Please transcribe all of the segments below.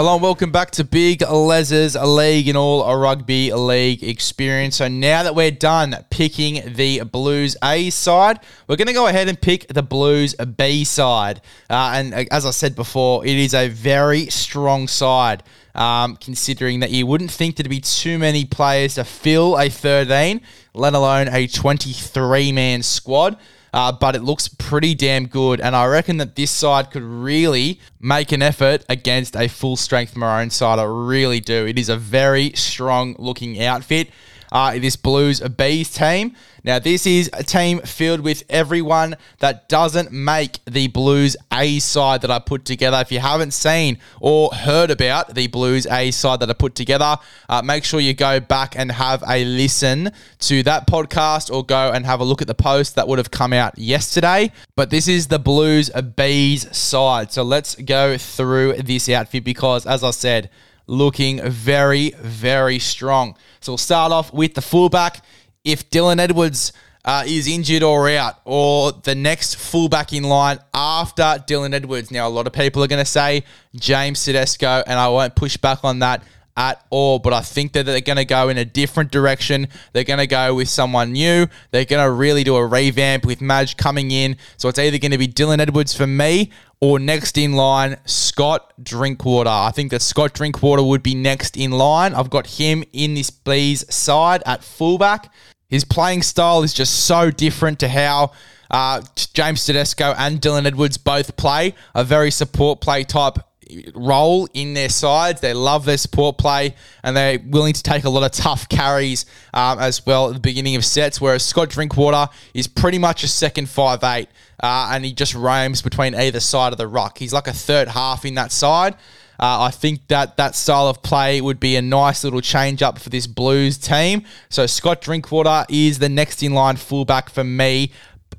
Hello and welcome back to Big Les's League and all a rugby league experience. So now that we're done picking the Blues A side, we're going to go ahead and pick the Blues B side. Uh, and uh, as I said before, it is a very strong side. Um, considering that you wouldn't think there'd be too many players to fill a 13, let alone a 23 man squad uh, but it looks pretty damn good. And I reckon that this side could really make an effort against a full strength Maroon side. I really do. It is a very strong looking outfit uh, this Blues Bees team. Now, this is a team filled with everyone that doesn't make the Blues A side that I put together. If you haven't seen or heard about the Blues A side that I put together, uh, make sure you go back and have a listen to that podcast or go and have a look at the post that would have come out yesterday. But this is the Blues Bees side. So let's go through this outfit because, as I said, looking very, very strong. So we'll start off with the fullback. If Dylan Edwards uh, is injured or out, or the next fullback in line after Dylan Edwards. Now, a lot of people are going to say James Tedesco, and I won't push back on that at all. But I think that they're going to go in a different direction. They're going to go with someone new. They're going to really do a revamp with Madge coming in. So it's either going to be Dylan Edwards for me or next in line, Scott Drinkwater. I think that Scott Drinkwater would be next in line. I've got him in this Bees side at fullback. His playing style is just so different to how uh, James Tedesco and Dylan Edwards both play. A very support play type role in their sides. They love their support play and they're willing to take a lot of tough carries um, as well at the beginning of sets. Whereas Scott Drinkwater is pretty much a second five eight uh, and he just roams between either side of the ruck. He's like a third half in that side. Uh, I think that that style of play would be a nice little change up for this Blues team. So Scott Drinkwater is the next in line fullback for me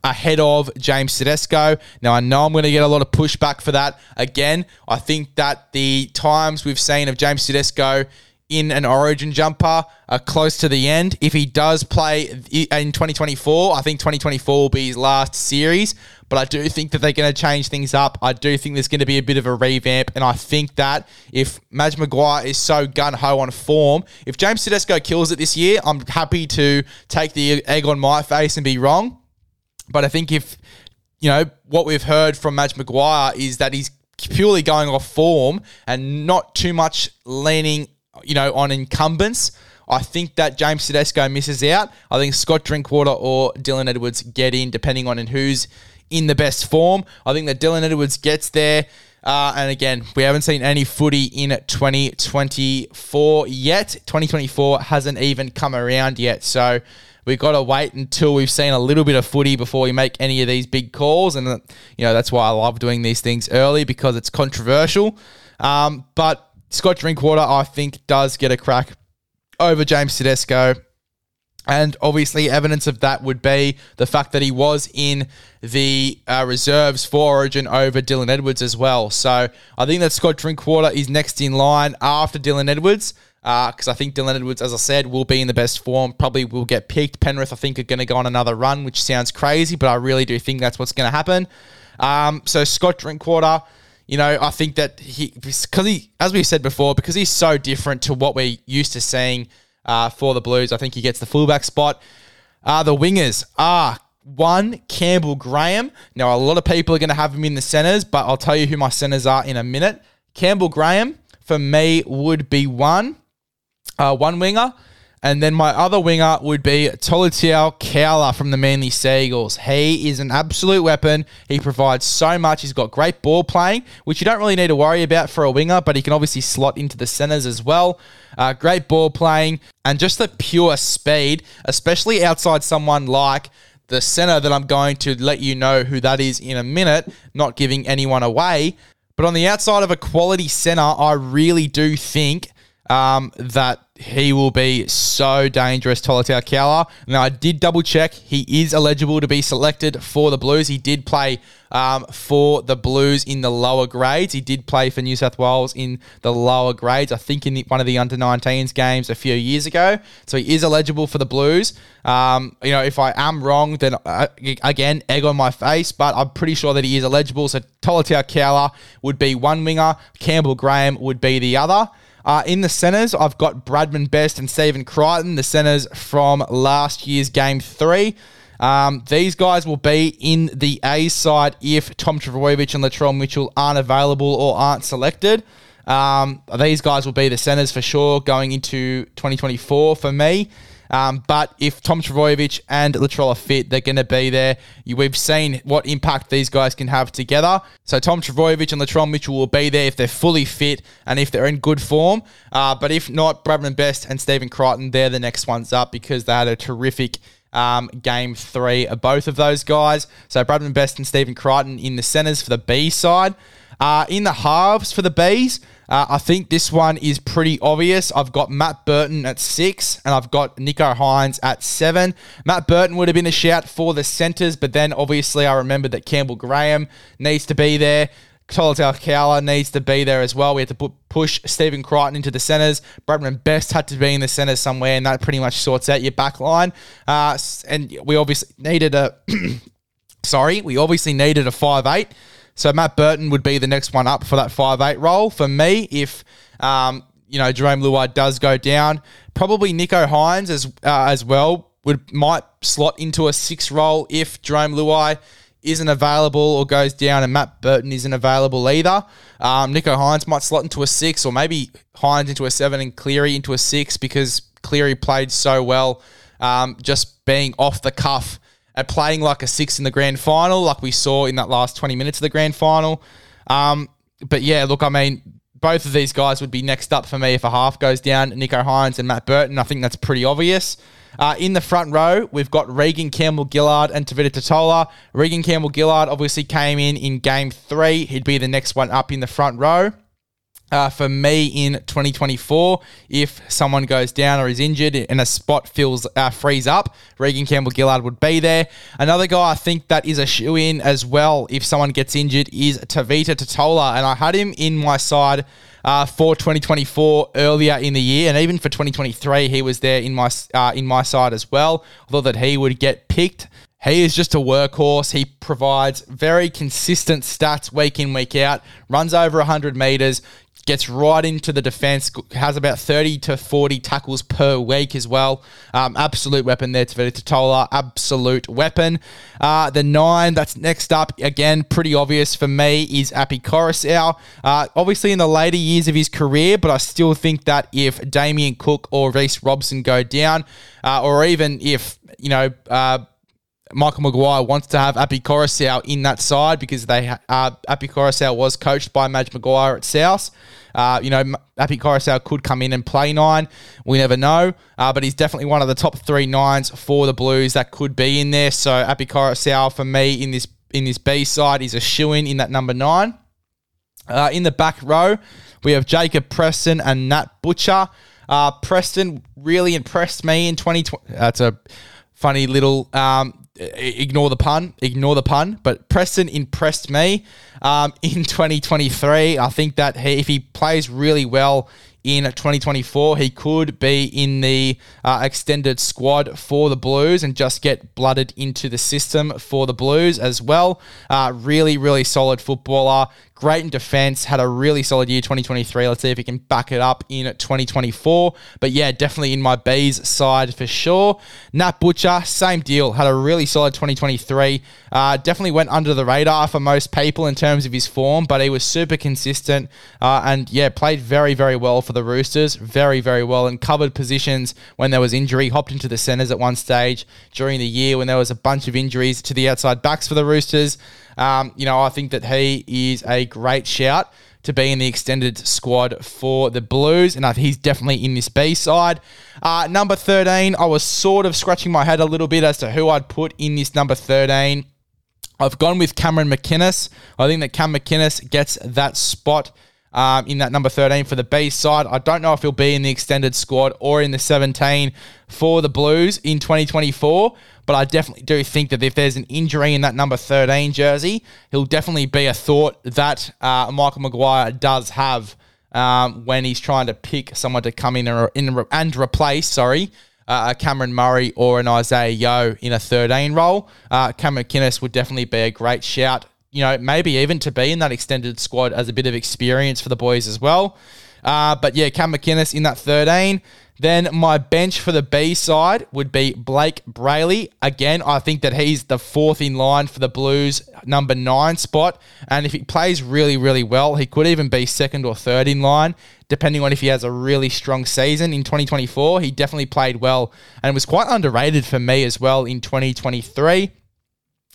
ahead of James Tedesco. Now, I know I'm going to get a lot of pushback for that. Again, I think that the times we've seen of James Tedesco in an origin jumper are close to the end. If he does play in 2024, I think 2024 will be his last series. But I do think that they're going to change things up. I do think there's going to be a bit of a revamp. And I think that if Madge Maguire is so gun ho on form, if James Tedesco kills it this year, I'm happy to take the egg on my face and be wrong. But I think if, you know, what we've heard from Madge Maguire is that he's purely going off form and not too much leaning, you know, on incumbents. I think that James Tedesco misses out. I think Scott Drinkwater or Dylan Edwards get in, depending on who's in the best form. I think that Dylan Edwards gets there. Uh, and again, we haven't seen any footy in 2024 yet. 2024 hasn't even come around yet. So we've got to wait until we've seen a little bit of footy before we make any of these big calls. And, you know, that's why I love doing these things early because it's controversial. Um, but Scott Drinkwater, I think, does get a crack over James Tedesco. And obviously, evidence of that would be the fact that he was in the uh, reserves for Origin over Dylan Edwards as well. So I think that Scott Drinkwater is next in line after Dylan Edwards because uh, I think Dylan Edwards, as I said, will be in the best form. Probably will get picked. Penrith, I think, are going to go on another run, which sounds crazy, but I really do think that's what's going to happen. Um, so Scott Drinkwater, you know, I think that he, because he, as we said before, because he's so different to what we're used to seeing uh, for the Blues, I think he gets the fullback spot. Uh, the wingers are one, Campbell Graham. Now, a lot of people are going to have him in the centres, but I'll tell you who my centres are in a minute. Campbell Graham, for me, would be one uh, one winger. And then my other winger would be Tolutau Koula from the Manly Sea Eagles. He is an absolute weapon. He provides so much. He's got great ball playing, which you don't really need to worry about for a winger, but he can obviously slot into the centres as well. Uh, great ball playing and just the pure speed, especially outside someone like the centre that I'm going to let you know who that is in a minute, not giving anyone away. But on the outside of a quality centre, I really do think um, that he will be so dangerous, Tolutau Koula. Now, I did double check. He is eligible to be selected for the Blues. He did play um, for the Blues in the lower grades. He did play for New South Wales in the lower grades, I think in the, one of the under 19s games a few years ago. So he is eligible for the Blues. Um, you know, if I am wrong, then uh, again, egg on my face, but I'm pretty sure that he is eligible. So Tolutau Koula would be one winger, Campbell Graham would be the other. Uh, in the centres, I've got Bradman Best and Stephen Crichton, the centres from last year's game three. Um, these guys will be in the A side if Tom Trbojevic and Latrell Mitchell aren't available or aren't selected. Um, these guys will be the centres for sure going into 2024 for me. Um, but if Tom Trbojevic and Latrell are fit, they're going to be there. We've seen what impact these guys can have together. So Tom Trbojevic and Latrell Mitchell will be there if they're fully fit and if they're in good form. Uh, but if not, Bradman Best and Stephen Crichton, they're the next ones up because they had a terrific um, game three of both of those guys. So Bradman Best and Stephen Crichton in the centres for the B side. Uh, in the halves for the Bees, uh, I think this one is pretty obvious. I've got Matt Burton at six, and I've got Nicho Hynes at seven. Matt Burton would have been a shout for the centres, but then obviously I remembered that Campbell Graham needs to be there. Tolutau Koula needs to be there as well. We had to put, push Stephen Crichton into the centres. Bradman Best had to be in the centres somewhere, and that pretty much sorts out your back line. Uh, and we obviously needed a. sorry, we obviously needed a five eight. So Matt Burton would be the next one up for that five eight role for me. If um, you know Jarome Luai does go down, probably Nicho Hynes as uh, as well would might slot into a six role if Jarome Luai isn't available or goes down and Matt Burton isn't available either. Um, Nicho Hynes might slot into a six or maybe Hynes into a seven and Cleary into a six because Cleary played so well um, just being off the cuff at playing like a six in the grand final, like we saw in that last 20 minutes of the grand final. Um, but yeah, look, I mean, both of these guys would be next up for me if a half goes down. Nicho Hynes and Matt Burton. I think that's pretty obvious. Uh, in the front row, we've got Regan Campbell Gillard and Tevita Tatola. Regan Campbell Gillard obviously came in in game three. He'd be the next one up in the front row. Uh, for me in 2024, if someone goes down or is injured and a spot fills uh, frees up, Regan Campbell Gillard would be there. Another guy I think that is a shoe in as well if someone gets injured is Tevita Tatola, and I had him in my side uh, for 2024 earlier in the year, and even for 2023, he was there in my uh, in my side as well. Although that he would get picked. He is just a workhorse. He provides very consistent stats week in, week out, runs over 100 meters, gets right into the defense, has about 30 to 40 tackles per week as well. Um, absolute weapon there, Tevita Tatola. Absolute weapon. Uh, the nine that's next up, again, pretty obvious for me, is Api Koroisau. Uh, obviously in the later years of his career, but I still think that if Damien Cook or Reece Robson go down, uh, or even if, you know, uh, Michael Maguire wants to have Api Koroisau in that side because they uh, Api Koroisau was coached by Madge Maguire at South. Uh, you know, Api Koroisau could come in and play nine. We never know. Uh, but he's definitely one of the top three nines for the Blues that could be in there. So Api Koroisau for me in this in this B side is a shoe in in that number nine. Uh, in the back row, we have Jacob Preston and Nat Butcher. Uh, Preston really impressed me in 2020. That's a funny little um, ignore the pun, ignore the pun. But Preston impressed me um, in 2023. I think that he, if he plays really well in 2024, he could be in the uh, extended squad for the Blues and just get blooded into the system for the Blues as well. Uh, really, really solid footballer great in defense, had a really solid year 2023. Let's see if he can back it up in 2024. But yeah, definitely in my B's side for sure. Nat Butcher, same deal, had a really solid 2023. Uh, definitely went under the radar for most people in terms of his form, but he was super consistent uh, and yeah, played very, very well for the Roosters. Very, very well and covered positions when there was injury. Hopped into the centres at one stage during the year when there was a bunch of injuries to the outside backs for the Roosters. Um, you know, I think that he is a great shout to be in the extended squad for the Blues, and he's definitely in this B side. Uh, number 13, I was sort of scratching my head a little bit as to who I'd put in this number 13. I've gone with Cameron McInnes. I think that Cam McInnes gets that spot um, in that number 13 for the B side. I don't know if he'll be in the extended squad or in the 17 for the Blues in 2024, but I definitely do think that if there's an injury in that number 13 jersey, he'll definitely be a thought that uh, Michael Maguire does have um, when he's trying to pick someone to come in and, in, and replace, sorry, uh, a Cameron Murray or an Isaah Yeo in a 13 role. Uh, Cameron would definitely be a great shout you know, maybe even to be in that extended squad as a bit of experience for the boys as well. Uh, but yeah, Cam McInnes in that 13. Then my bench for the B side would be Blake Brailey. Again, I think that he's the fourth in line for the Blues number nine spot. And if he plays really, really well, he could even be second or third in line, depending on if he has a really strong season in 2024. He definitely played well and was quite underrated for me as well in 2023.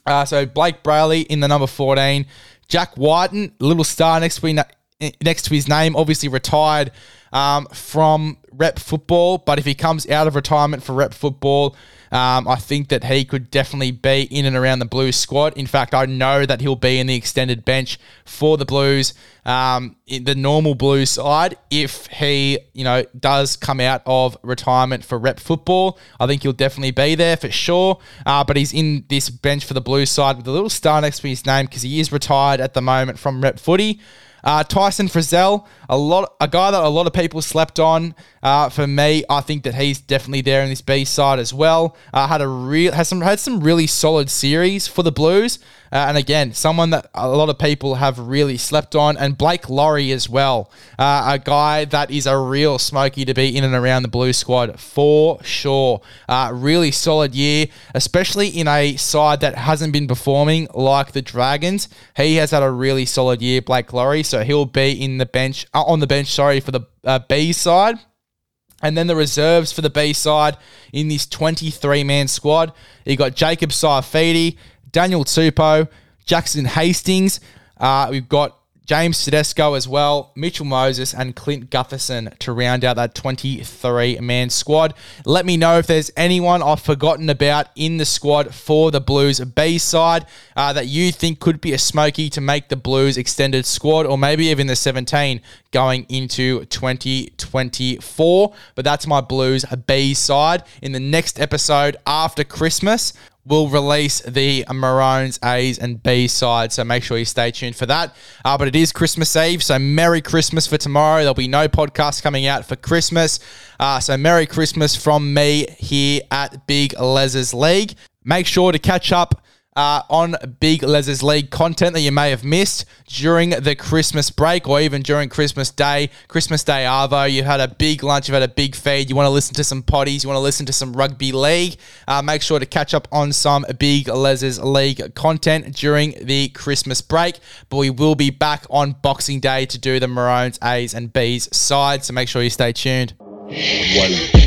Uh, so Blake Brailey in the number 14. Jack Wighton, little star next to, next to his name, obviously retired um, from rep football. But if he comes out of retirement for rep football, um, I think that he could definitely be in and around the Blues squad. In fact, I know that he'll be in the extended bench for the Blues, um, in the normal Blues side, if he, you know, does come out of retirement for rep football. I think he'll definitely be there for sure. Uh, but he's in this bench for the Blues side with a little star next to his name because he is retired at the moment from rep footy. Uh, Tyson Frizell, a lot, a guy that a lot of people slept on. Uh, for me, I think that he's definitely there in this B side as well. Uh, had a real has some had some really solid series for the Blues, uh, and again, someone that a lot of people have really slept on, and Blake Lawrie as well, uh, a guy that is a real smoky to be in and around the Blue squad for sure. Uh, really solid year, especially in a side that hasn't been performing like the Dragons. He has had a really solid year, Blake Lawrie, so he'll be in the bench uh, on the bench. Sorry for the B side. And then the reserves for the B side in this 23 man squad. You got Jacob Saifiti, Daniel Tupou, Jackson Hastings. Uh, we've got James Tedesco as well, Mitchell Moses, and Clint Gutherson to round out that 23 man squad. Let me know if there's anyone I've forgotten about in the squad for the Blues B side uh, that you think could be a smoky to make the Blues extended squad, or maybe even the 17 going into 2024. But that's my Blues B side. In the next episode after Christmas, will release the Maroons A's and B side. So make sure you stay tuned for that. Uh, but it is Christmas Eve, so Merry Christmas for tomorrow. There'll be no podcast coming out for Christmas. Uh, so Merry Christmas from me here at Big Les's League. Make sure to catch up uh, on Big Les's League content that you may have missed during the Christmas break or even during Christmas Day, Christmas Day Arvo. You've had a big lunch, you've had a big feed, you want to listen to some potties, you want to listen to some rugby league. Uh, make sure to catch up on some Big Les's League content during the Christmas break. But we will be back on Boxing Day to do the Maroons A's and B's side. So make sure you stay tuned. One.